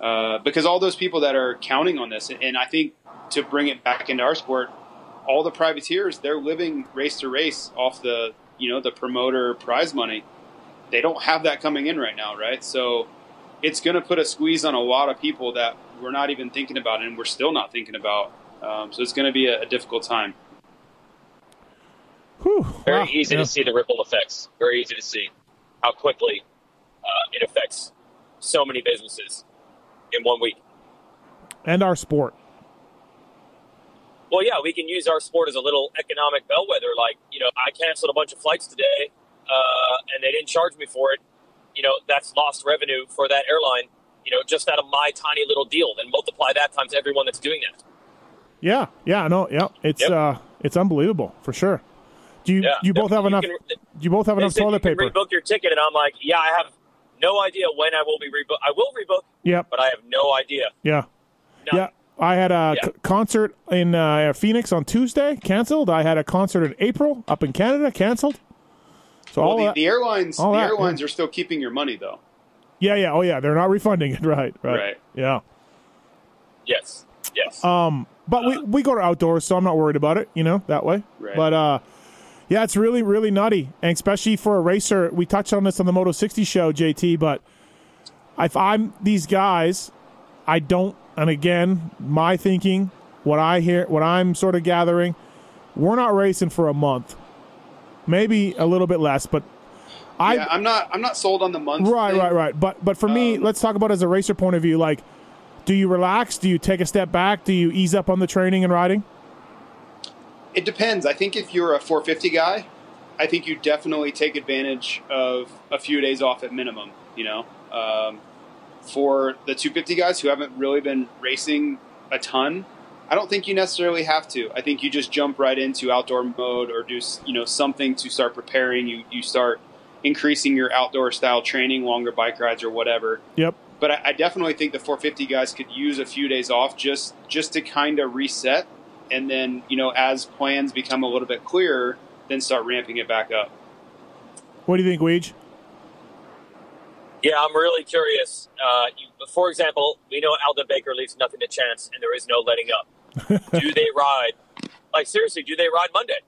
Uh, because all those people that are counting on this, and I think to bring it back into our sport, all the privateers they're living race to race off the you know the promoter prize money. They don't have that coming in right now, right? So it's going to put a squeeze on a lot of people that we're not even thinking about, and we're still not thinking about. Um, so it's going to be a, a difficult time. Whew, Very wow. easy Yeah. to see the ripple effects. Very easy to see how quickly uh, it affects so many businesses in one week. And our sport. Well, yeah, we can use our sport as a little economic bellwether. Like, you know, I canceled a bunch of flights today, uh, and they didn't charge me for it. You know, that's lost revenue for that airline. You know, just out of my tiny little deal. Then multiply that times everyone that's doing that. Yeah, yeah, no, yeah. It's Yep. uh it's unbelievable for sure. Do you Yeah, you both have You enough can- do you both have enough toilet you can paper? Rebook your ticket, and I'm like, yeah, I have no idea when I will be rebook. I will rebook, Yeah, but I have no idea. Yeah. No. Yeah. I had a Yeah. c- concert in uh, Phoenix on Tuesday, canceled. I had a concert in April up in Canada, canceled. So all the, that, the airlines, all the that, airlines are still keeping your money though. yeah, yeah, oh yeah, they're not refunding it, right, right, Right. yeah. Yes, yes. Um, but we we go to outdoors, so I'm not worried about it, you know, that way. Right. But uh, yeah, it's really really nutty, and especially for a racer. We touched on this on the Moto 60 show, JT. But if I'm these guys, I don't. And again, my thinking, what I hear, what I'm sort of gathering, we're not racing for a month, maybe a little bit less, but. I, yeah, I'm not. I'm not sold on the month. Right, thing. right, right. But but for me, Um, let's talk about as a racer point of view. Like, do you relax? Do you take a step back? Do you ease up on the training and riding? It depends. I think if you're a 450 guy, I think you definitely take advantage of a few days off at minimum. You know, um, for the 250 guys who haven't really been racing a ton, I don't think you necessarily have to. I think you just jump right into outdoor mode or do you know something to start preparing. You you start increasing your outdoor style training, longer bike rides or whatever. Yep. But I, I definitely think the 450 guys could use a few days off just just to kind of reset, and then you know as plans become a little bit clearer, then start ramping it back up. What do you think, Weege? Yeah, I'm really curious. Uh, you, for example, we know Aldon Baker leaves nothing to chance, and there is no letting up. do they ride? Like seriously, do they ride Monday,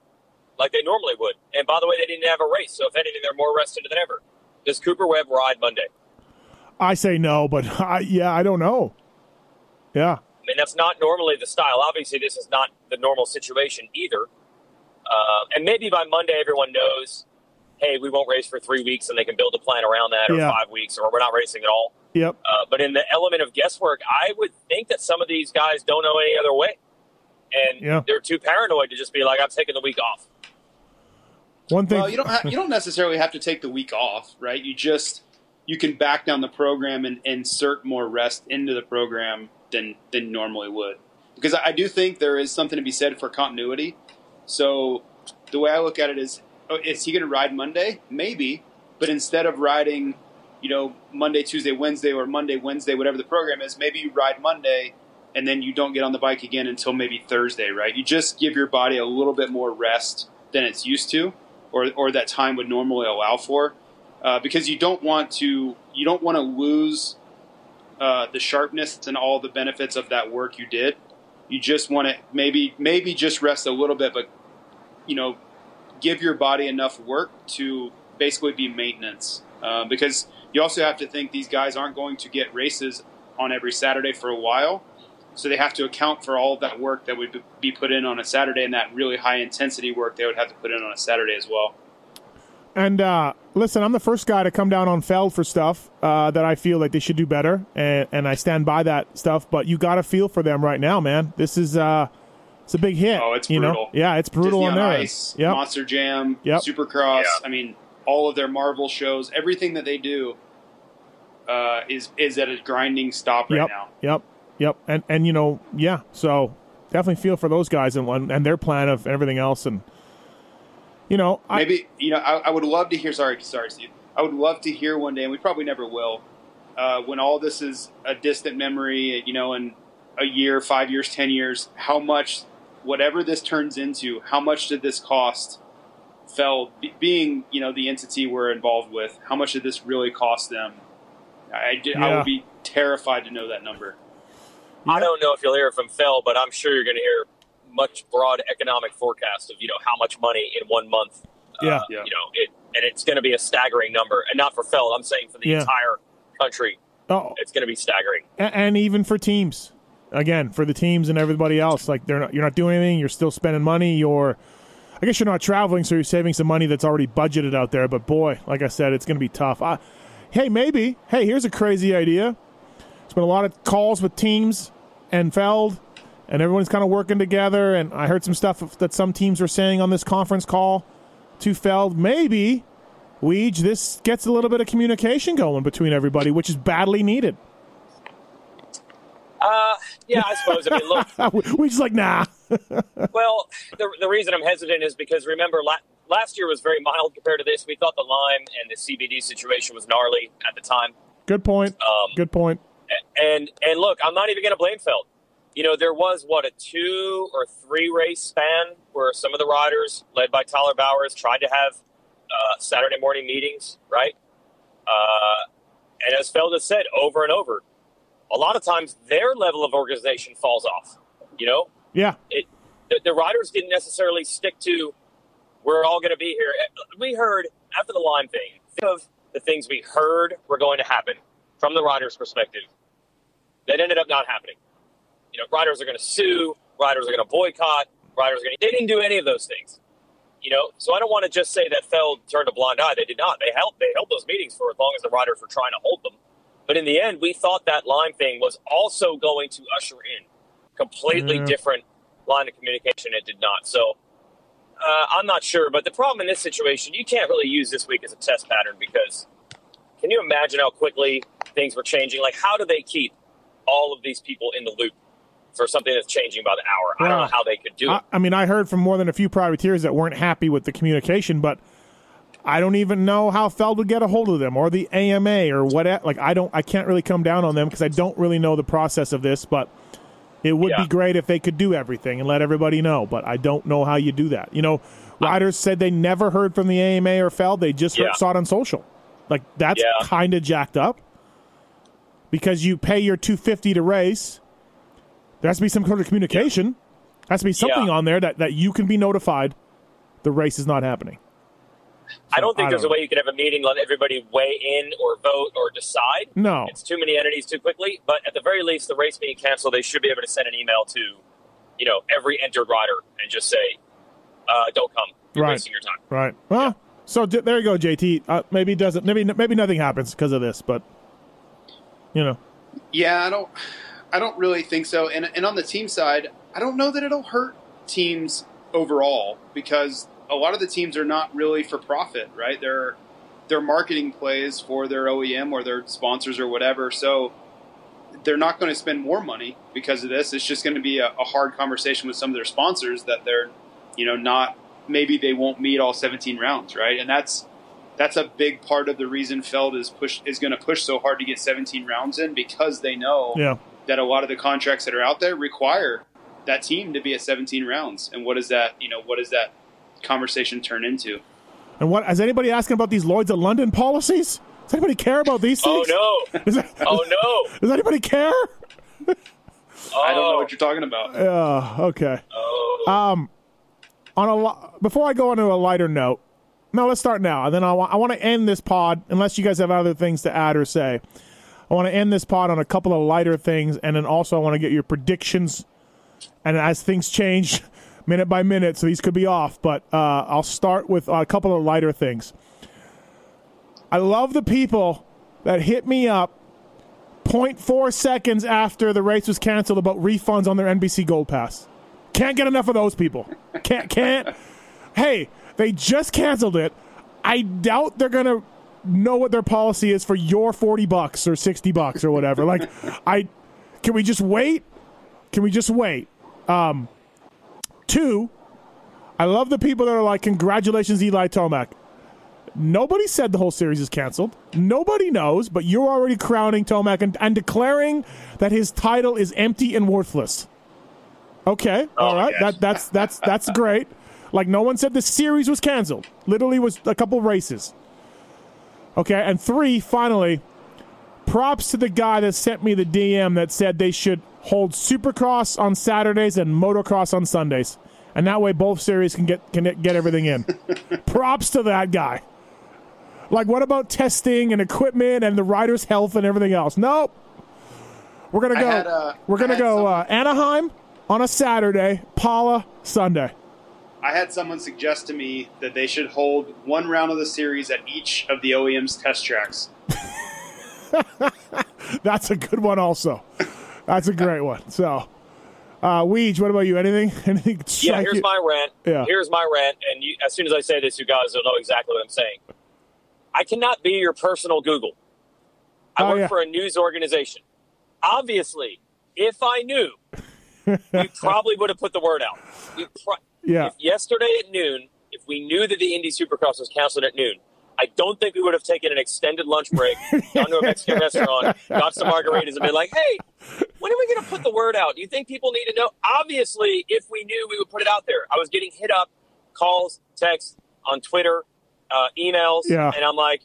like they normally would? And by the way, they didn't have a race, so if anything, they're more rested than ever. Does Cooper Webb ride Monday? I say no, but I, yeah, I don't know. Yeah. I mean, that's not normally the style. Obviously, this is not the normal situation either. Uh, and maybe by Monday, everyone knows, hey, we won't race for three weeks, and they can build a plan around that, or Yeah. five weeks, or we're not racing at all. Yep. Uh, but in the element of guesswork, I would think that some of these guys don't know any other way, and Yeah. they're too paranoid to just be like, "I'm taking the week off." One thing. Well, you don't ha- you don't necessarily have to take the week off, right? You just you can back down the program and insert more rest into the program than than normally would. Because I do think there is something to be said for continuity. So the way I look at it is, oh, is he going to ride Monday? Maybe, but instead of riding, you know, Monday, Tuesday, Wednesday, or Monday, Wednesday, whatever the program is, maybe you ride Monday and then you don't get on the bike again until maybe Thursday, right? You just give your body a little bit more rest than it's used to, or or that time would normally allow for, uh, because you don't want to you don't want to lose uh, the sharpness and all the benefits of that work you did. You just want to maybe maybe just rest a little bit, but you know, give your body enough work to basically be maintenance. Uh, because you also have to think these guys aren't going to get races on every Saturday for a while. So they have to account for all of that work that would be put in on a Saturday and that really high intensity work they would have to put in on a Saturday as well. And uh, listen, I'm the first guy to come down on Feld for stuff uh, that I feel like they should do better, and, and I stand by that stuff. But you got to feel for them right now, man. This is uh, it's a big hit. Oh, it's you brutal. Know? Yeah, it's brutal Disney on on Ice. Yep. Monster Jam, Yep. Supercross. Yeah. I mean, all of their Marvel shows, everything that they do uh, is is at a grinding stop right yep. now. Yep. Yep. And and you know, yeah. So definitely feel for those guys and and their plan of everything else, and you know, I, Maybe you know, I, I would love to hear. Sorry, sorry, Steve. I would love to hear one day, and we probably never will. Uh, when all this is a distant memory, you know, in a year, five years, ten years, how much, whatever this turns into, how much did this cost? Feld be- being, you know, the entity we're involved with. How much did this really cost them? I, did, I Yeah. would be terrified to know that number. I don't know if you'll hear it from Phil, but I'm sure you're going to hear much broad economic forecast of you know how much money in one month. Yeah. uh, Yeah. you know, it, and it's going to be a staggering number, and not for Phil. I'm saying for the Yeah. entire country, oh, it's going to be staggering. and, and even for teams again for the teams and everybody else like they're not you're not doing anything you're still spending money you're i guess you're not traveling so you're saving some money that's already budgeted out there but boy like i said it's going to be tough I, hey, maybe, hey, here's a crazy idea. It's been a lot of calls with teams and Feld, and everyone's kind of working together. And I heard some stuff that some teams were saying on this conference call to Feld. Maybe, Weege, this gets a little bit of communication going between everybody, which is badly needed. Uh, yeah, I suppose. I mean, look, we just like nah. well, the, the reason I'm hesitant is because remember la- last year was very mild compared to this. We thought the Lyme and the CBD situation was gnarly at the time. Good point. Um, Good point. And and look, I'm not even going to blame Feld. You know, there was what a two or three race span where some of the riders, led by Tyler Bowers, tried to have uh, Saturday morning meetings, right? Uh, and as Feld has said over and over, a lot of times their level of organization falls off. You know, Yeah. it, the, the riders didn't necessarily stick to we're all going to be here. We heard after the line thing, think of the things we heard were going to happen from the riders' perspective that ended up not happening. You know, riders are going to sue, riders are going to boycott, riders are going to. They didn't do any of those things. You know, so I don't want to just say that Feld turned a blind eye. They did not. They held they held those meetings for as long as the riders were trying to hold them. But in the end, we thought that Lyme thing was also going to usher in completely different line of communication. It did not. So uh, I'm not sure. But the problem in this situation, you can't really use this week as a test pattern because can you imagine how quickly things were changing? Like, how do they keep all of these people in the loop for something that's changing by the hour? I don't know how they could do it. I, I mean, I heard from more than a few privateers that weren't happy with the communication, but I don't even know how Feld would get a hold of them or the AMA or what. Like, I don't, I can't really come down on them because I don't really know the process of this. But it would Yeah. be great if they could do everything and let everybody know. But I don't know how you do that. You know, riders said they never heard from the AMA or Feld; they just heard, Yeah. saw it on social. Like that's Yeah. kind of jacked up because you pay your two fifty to race. There has to be some sort of communication. Has to be something Yeah. on there that, that you can be notified the race is not happening. I don't think I there's don't a way you could have a meeting, let everybody weigh in or vote or decide. No. It's too many entities too quickly. But at the very least, the race being canceled, they should be able to send an email to, you know, every entered rider and just say, uh, "Don't come. You're Right. wasting your time." Right. Well, so j- there you go, JT. Uh, maybe it doesn't. Maybe maybe nothing happens because of this, but you know, Yeah, I don't, I don't really think so. And and on the team side, I don't know that it'll hurt teams overall because a lot of the teams are not really for profit, right? They're they're marketing plays for their OEM or their sponsors or whatever. So they're not going to spend more money because of this. It's just going to be a, a hard conversation with some of their sponsors that they're, you know, not maybe they won't meet all 17 rounds, right? And that's that's a big part of the reason Feld is push is going to push so hard to get 17 rounds in because they know yeah. That a lot of the contracts that are out there require that team to be at 17 rounds. And what does that, you know, what does that conversation turn into? And what is anybody asking about these Lloyd's of London policies? Does anybody care about these things? Oh no! Is that- Oh no! Does anybody care? Oh, I don't know what you're talking about. Uh, okay. Oh. Um, on a li- before I go on to a lighter note, no, let's start now. And then I want I want to end this pod, unless you guys have other things to add or say. I want to end this pod on a couple of lighter things, and then also I want to get your predictions. And as things change, minute by minute, so these could be off. But uh, I'll start with a couple of lighter things. I love the people that hit me up 0.4 seconds after the race was canceled about refunds on their NBC Gold Pass. Can't get enough of those people. Can't can't. hey, they just canceled it. I doubt they're gonna know what their policy is for your forty bucks or sixty bucks or whatever. Like, I can we just wait? Can we just wait? Um, two, I love the people that are like, congratulations, Eli Tomac. Nobody said the whole series is canceled. Nobody knows, but you're already crowning Tomac and, and declaring that his title is empty and worthless. Okay, all right, yes. that that's that's that's great. Like no one said the series was canceled. Literally was a couple races. Okay, and three, finally, props to the guy that sent me the DM that said they should hold Supercross on Saturdays and Motocross on Sundays, and that way both series can get can get everything in. props to that guy. Like, what about testing and equipment and the rider's health and everything else? Nope. We're gonna go. had, uh, we're gonna go uh, Anaheim on a Saturday, Pala Sunday. I had someone suggest to me that they should hold one round of the series at each of the OEM's test tracks. That's a good one, also. That's a great one. So, uh, Weege, what about you? Anything? Anything? Yeah, here's you? my rant. Yeah. Here's my rant, and you, as soon as I say this, you guys will know exactly what I'm saying. I cannot be your personal Google. I Oh, work yeah. for a news organization. Obviously, if I knew, you probably would have put the word out. We pro- Yeah. If yesterday at noon, if we knew that the Indy Supercross was canceled at noon, I don't think we would have taken an extended lunch break, gone to a Mexican restaurant, got some margaritas, and been like, "Hey, when are we going to put the word out? Do you think people need to know?" Obviously, if we knew, we would put it out there. I was getting hit up, calls, texts on Twitter, uh, emails, Yeah. and I'm like,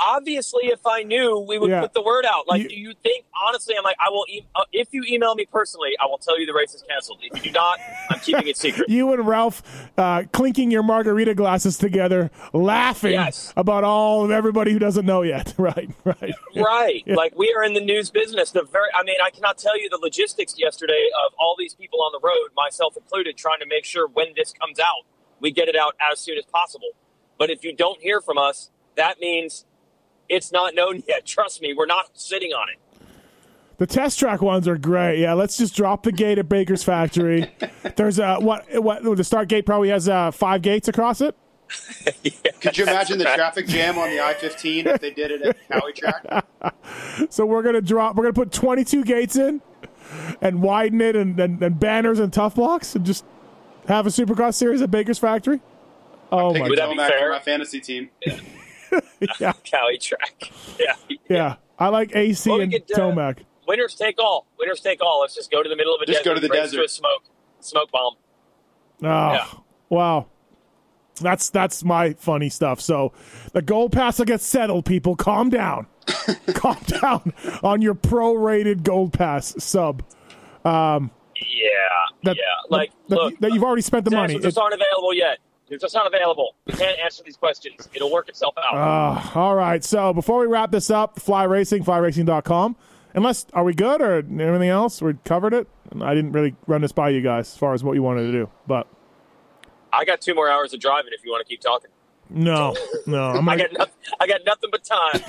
obviously, if I knew, we would Yeah. put the word out. Like, You- do you think honestly? I'm like, I will. E- uh, if you email me personally, I will tell you the race is canceled. If you do not, I'm keeping it secret. You and Ralph uh, clinking your margarita glasses together, laughing Yes. about all of everybody who doesn't know yet. Right, right. Right. Like we are in the news business. The very I mean, I cannot tell you the logistics yesterday of all these people on the road, myself included, trying to make sure when this comes out, we get it out as soon as possible. But if you don't hear from us, that means it's not known yet. Trust me, we're not sitting on it. The test track ones are great. Yeah, let's just drop the gate at Baker's factory. There's a what? What? The start gate probably has uh, five gates across it. Could you imagine the traffic jam on the I-15 if they did it at Cowie Track? So we're gonna drop. We're gonna put 22 gates in, and widen it, and, and, and banners and tough blocks, and just have a Supercross series at Baker's factory. Oh my a Would that god! be fair? my fantasy team. Yeah, Cowie track. Yeah. yeah. I like AC Well, and could, uh, Tomac. Winners take all. Winners take all. Let's just go to the middle of a Just desert. go to the race desert. a smoke. Smoke bomb. Oh, yeah. wow. That's that's my funny stuff. So the gold pass will get settled. People, calm down. calm down on your pro-rated gold pass sub. Um, Yeah. That, yeah. Like, that, look, that you've already spent the money. Answers just aren't available yet. They're just not available. We can't answer these questions. It'll work itself out. Uh, all right. So before we wrap this up, Fly Racing, flyracing.com. Unless, are we good or anything else? We covered it. I didn't really run this by you guys as far as what you wanted to do, but I got two more hours of driving if you want to keep talking. no, no. I'm I got nothing. I got nothing but time.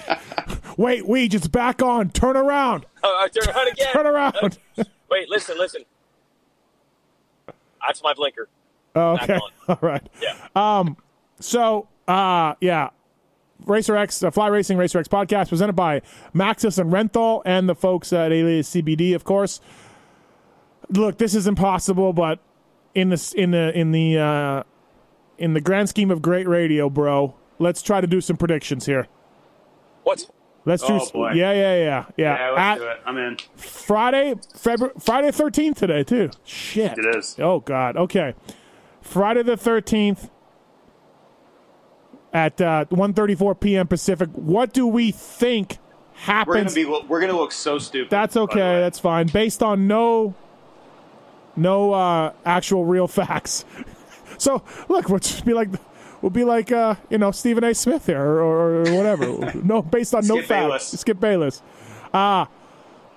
wait, Weege, it's back on. Turn around. I turn around again. Turn around. Wait, listen, listen. That's my blinker. Oh, okay. All right. Yeah. Um, So, uh, yeah, Racer X, uh, Fly Racing Racer X podcast presented by Maxxis and Renthal and the folks at Alias CBD, of course. Look, this is impossible, but in the in the in the uh, in the grand scheme of great radio, bro, let's try to do some predictions here. What? Let's do. Oh, boy. Yeah, yeah, yeah, yeah. Yeah, let's At do it. I'm in. Friday, February, Friday thirteenth today too. Shit. It is. Oh God. Okay. Friday the thirteenth at uh, 1.34 p.m. Pacific. What do we think We're happens? be. We're gonna look so stupid. That's okay. That's fine. Based on no, no uh, actual real facts. so look, we'll just be like, we'll be like, uh, you know, Stephen A. Smith here or, or, or whatever. no, based on no facts. Skip Bayless. Uh,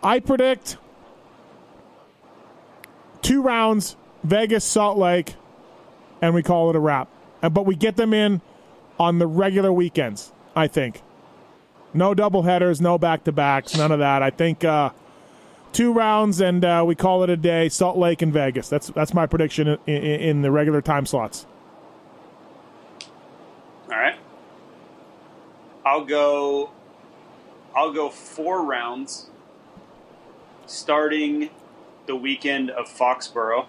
I predict two rounds, Vegas, Salt Lake, and we call it a wrap. But we get them in on the regular weekends, I think. No double headers, no back to backs, none of that. I think uh, two rounds and uh, we call it a day. Salt Lake and Vegas. That's that's my prediction in, in, in the regular time slots. All right. I'll go. I'll go four rounds, starting the weekend of Foxborough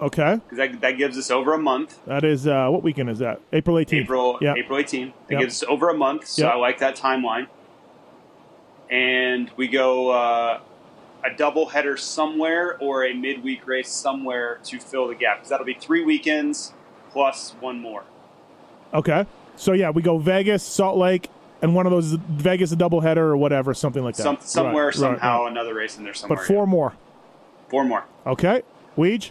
Okay, because that, that gives us over a month. that is uh, what weekend is that? April eighteenth. April Yeah. April 18th. That Yep. gives us over a month, so Yep. I like that timeline. And we go uh, a double header somewhere or a midweek race somewhere to fill the gap because that'll be three weekends plus one more. Okay, so yeah, we go Vegas, Salt Lake, and one of those Vegas a doubleheader or whatever, something like that. Some, somewhere, Right, right, somehow, right. another race in there somewhere. But four more. four more. Okay, Weege.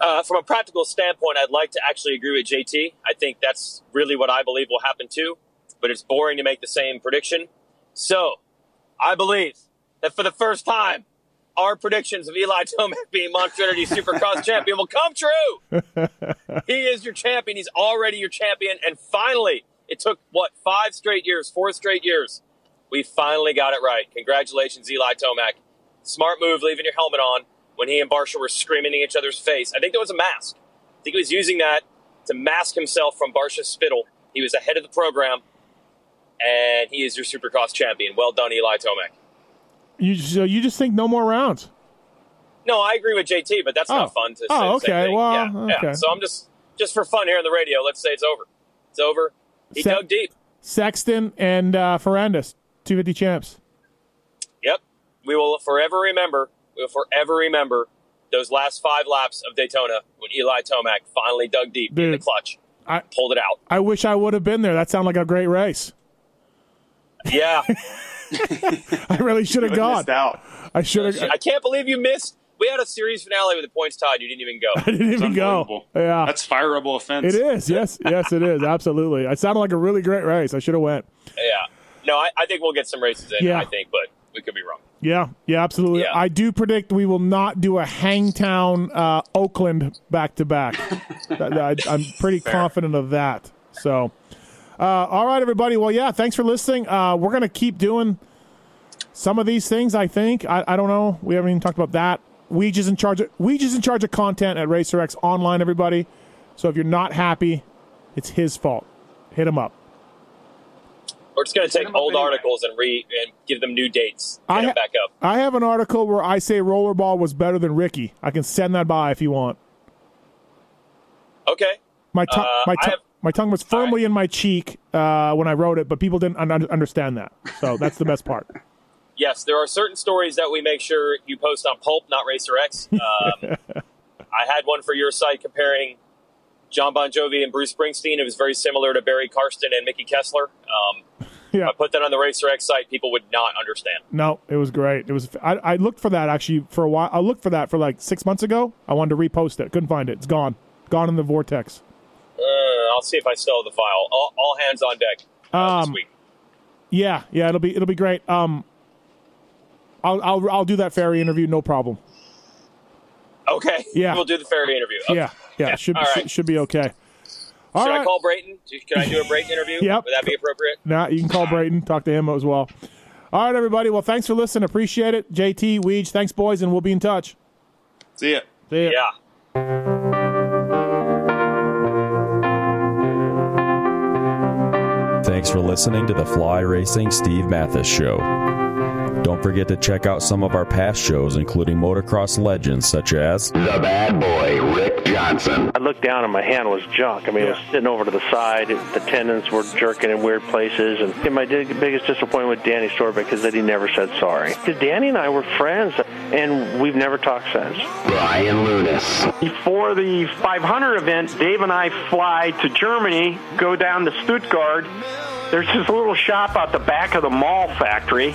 Uh, from a practical standpoint, I'd like to actually agree with JT. I think that's really what I believe will happen too, but it's boring to make the same prediction. So, I believe that for the first time, our predictions of Eli Tomac being Monster Energy Supercross champion will come true. he is your champion. He's already your champion. And finally, It took what five straight years, four straight years. We finally got it right. Congratulations, Eli Tomac. Smart move, leaving your helmet on when he and Barcia were screaming in each other's face. I think there was a mask. I think he was using that to mask himself from Barcia's spittle. He was ahead of the program, and he is your Supercross champion. Well done, Eli Tomac. You so you just think no more rounds? No, I agree with JT, but that's Oh. not fun to say. Oh, okay. Well, yeah, yeah. So I'm just just for fun here on the radio. Let's say it's over. It's over. He Sa- dug deep. Sexton and uh, Ferrandis, 250 champs. Yep. We will forever remember. We will forever remember those last five laps of Daytona when Eli Tomac finally dug deep in the clutch, I pulled it out. I wish I would have been there. That sounded like a great race. Yeah. I really should have gone. out. I should have. I can't believe you missed. We had a series finale with the points tied. You didn't even go. I didn't It's even go. Yeah, That's fireable offense. it is. Yes, yes, it is. Absolutely. It sounded like a really great race. I should have went. Yeah. No, I, I think we'll get some races in. Yeah. I think, but we could be wrong. Yeah, yeah, absolutely. Yeah. I do predict we will not do a Hangtown uh, Oakland back to back. I'm pretty confident of that. So, uh, all right, everybody. Well, yeah, thanks for listening. Uh, we're gonna keep doing some of these things. I think. I, I don't know. We haven't even talked about that. Just in charge. Of, just in charge of content at RacerX Online. Everybody. So if you're not happy, it's his fault. Hit him up. We're just going to take old anyway. articles and re and give them new dates. Get I them ha- back up. I have an article where I say Rollerball was better than Ricky. I can send that by if you want. Okay. My tongue, Uh, my, I tongue have- my tongue was firmly in my cheek uh, when I wrote it, but people didn't un- understand that. So that's the best part. Yes, there are certain stories that we make sure you post on Pulp, not Racer X. Um, I had one for your site comparing John Bon Jovi and Bruce Springsteen. It was very similar to Barry Carsten and Mickey Kessler. Um, Yeah, I put that on the Racer X site, people would not understand. no, it was great. It was. I, I looked for that actually for a while. I looked for that for like six months ago. I wanted to repost it. Couldn't find it. It's gone. Gone in the vortex. Uh, I'll see if I still have the file. All, all hands on deck uh, this Um, week. Yeah, yeah, it'll be it'll be great. Um, I'll I'll I'll do that ferry interview. No problem. Okay. yeah. We'll do the ferry interview. Okay. Yeah, yeah, should should, right. should be okay. All Should right. I call Brayton? Can I do a Brayton interview? Yep. Would that be appropriate? Now you can call Brayton, talk to him as well. All right, everybody. Well, thanks for listening. Appreciate it. JT, Weege, thanks, boys, and we'll be in touch. See ya. See ya. Yeah. Thanks for listening to the Fly Racing Steve Matthes Show. Don't forget to check out some of our past shows, including motocross legends such as The bad boy, Rick Johnson. I looked down and my hand was junk. I mean, it was sitting over to the side. The tendons were jerking in weird places. And, and my biggest disappointment with Danny Storbeck is that he never said sorry. Because Danny and I were friends, and we've never talked since. Brian Lunas. Before the 500 event, Dave and I fly to Germany, go down to Stuttgart. There's this little shop out the back of the Mahle factory.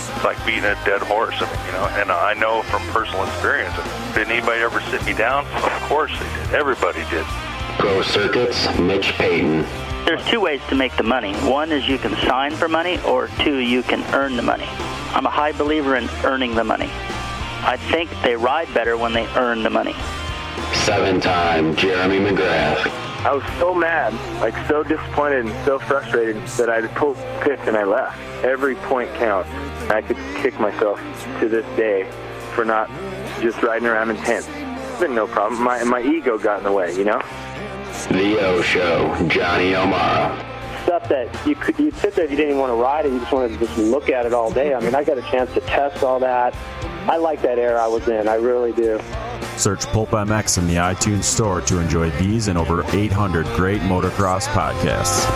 like beating a dead horse. I mean, you know, and I know from personal experience. Did anybody ever sit me down? Of course they did. Everybody did. Pro Circuits, Mitch Payton. There's two ways to make the money. One is you can sign for money, or two, you can earn the money. I'm a high believer in earning the money. I think they ride better when they earn the money. Seven-time Jeremy McGrath. I was so mad, like so disappointed and so frustrated that I pulled pick and I left. Every point counts. I could kick myself to this day for not just riding around in tents. It's been no problem. My my ego got in the way, you know. The O Show, Johnny O'Mara. Stuff that you could you'd sit there, if you didn't even want to ride it, you just wanted to just look at it all day. I mean, I got a chance to test all that. I like that era I was in. I really do. Search Pulp MX in the iTunes Store to enjoy these and over 800 great motocross podcasts.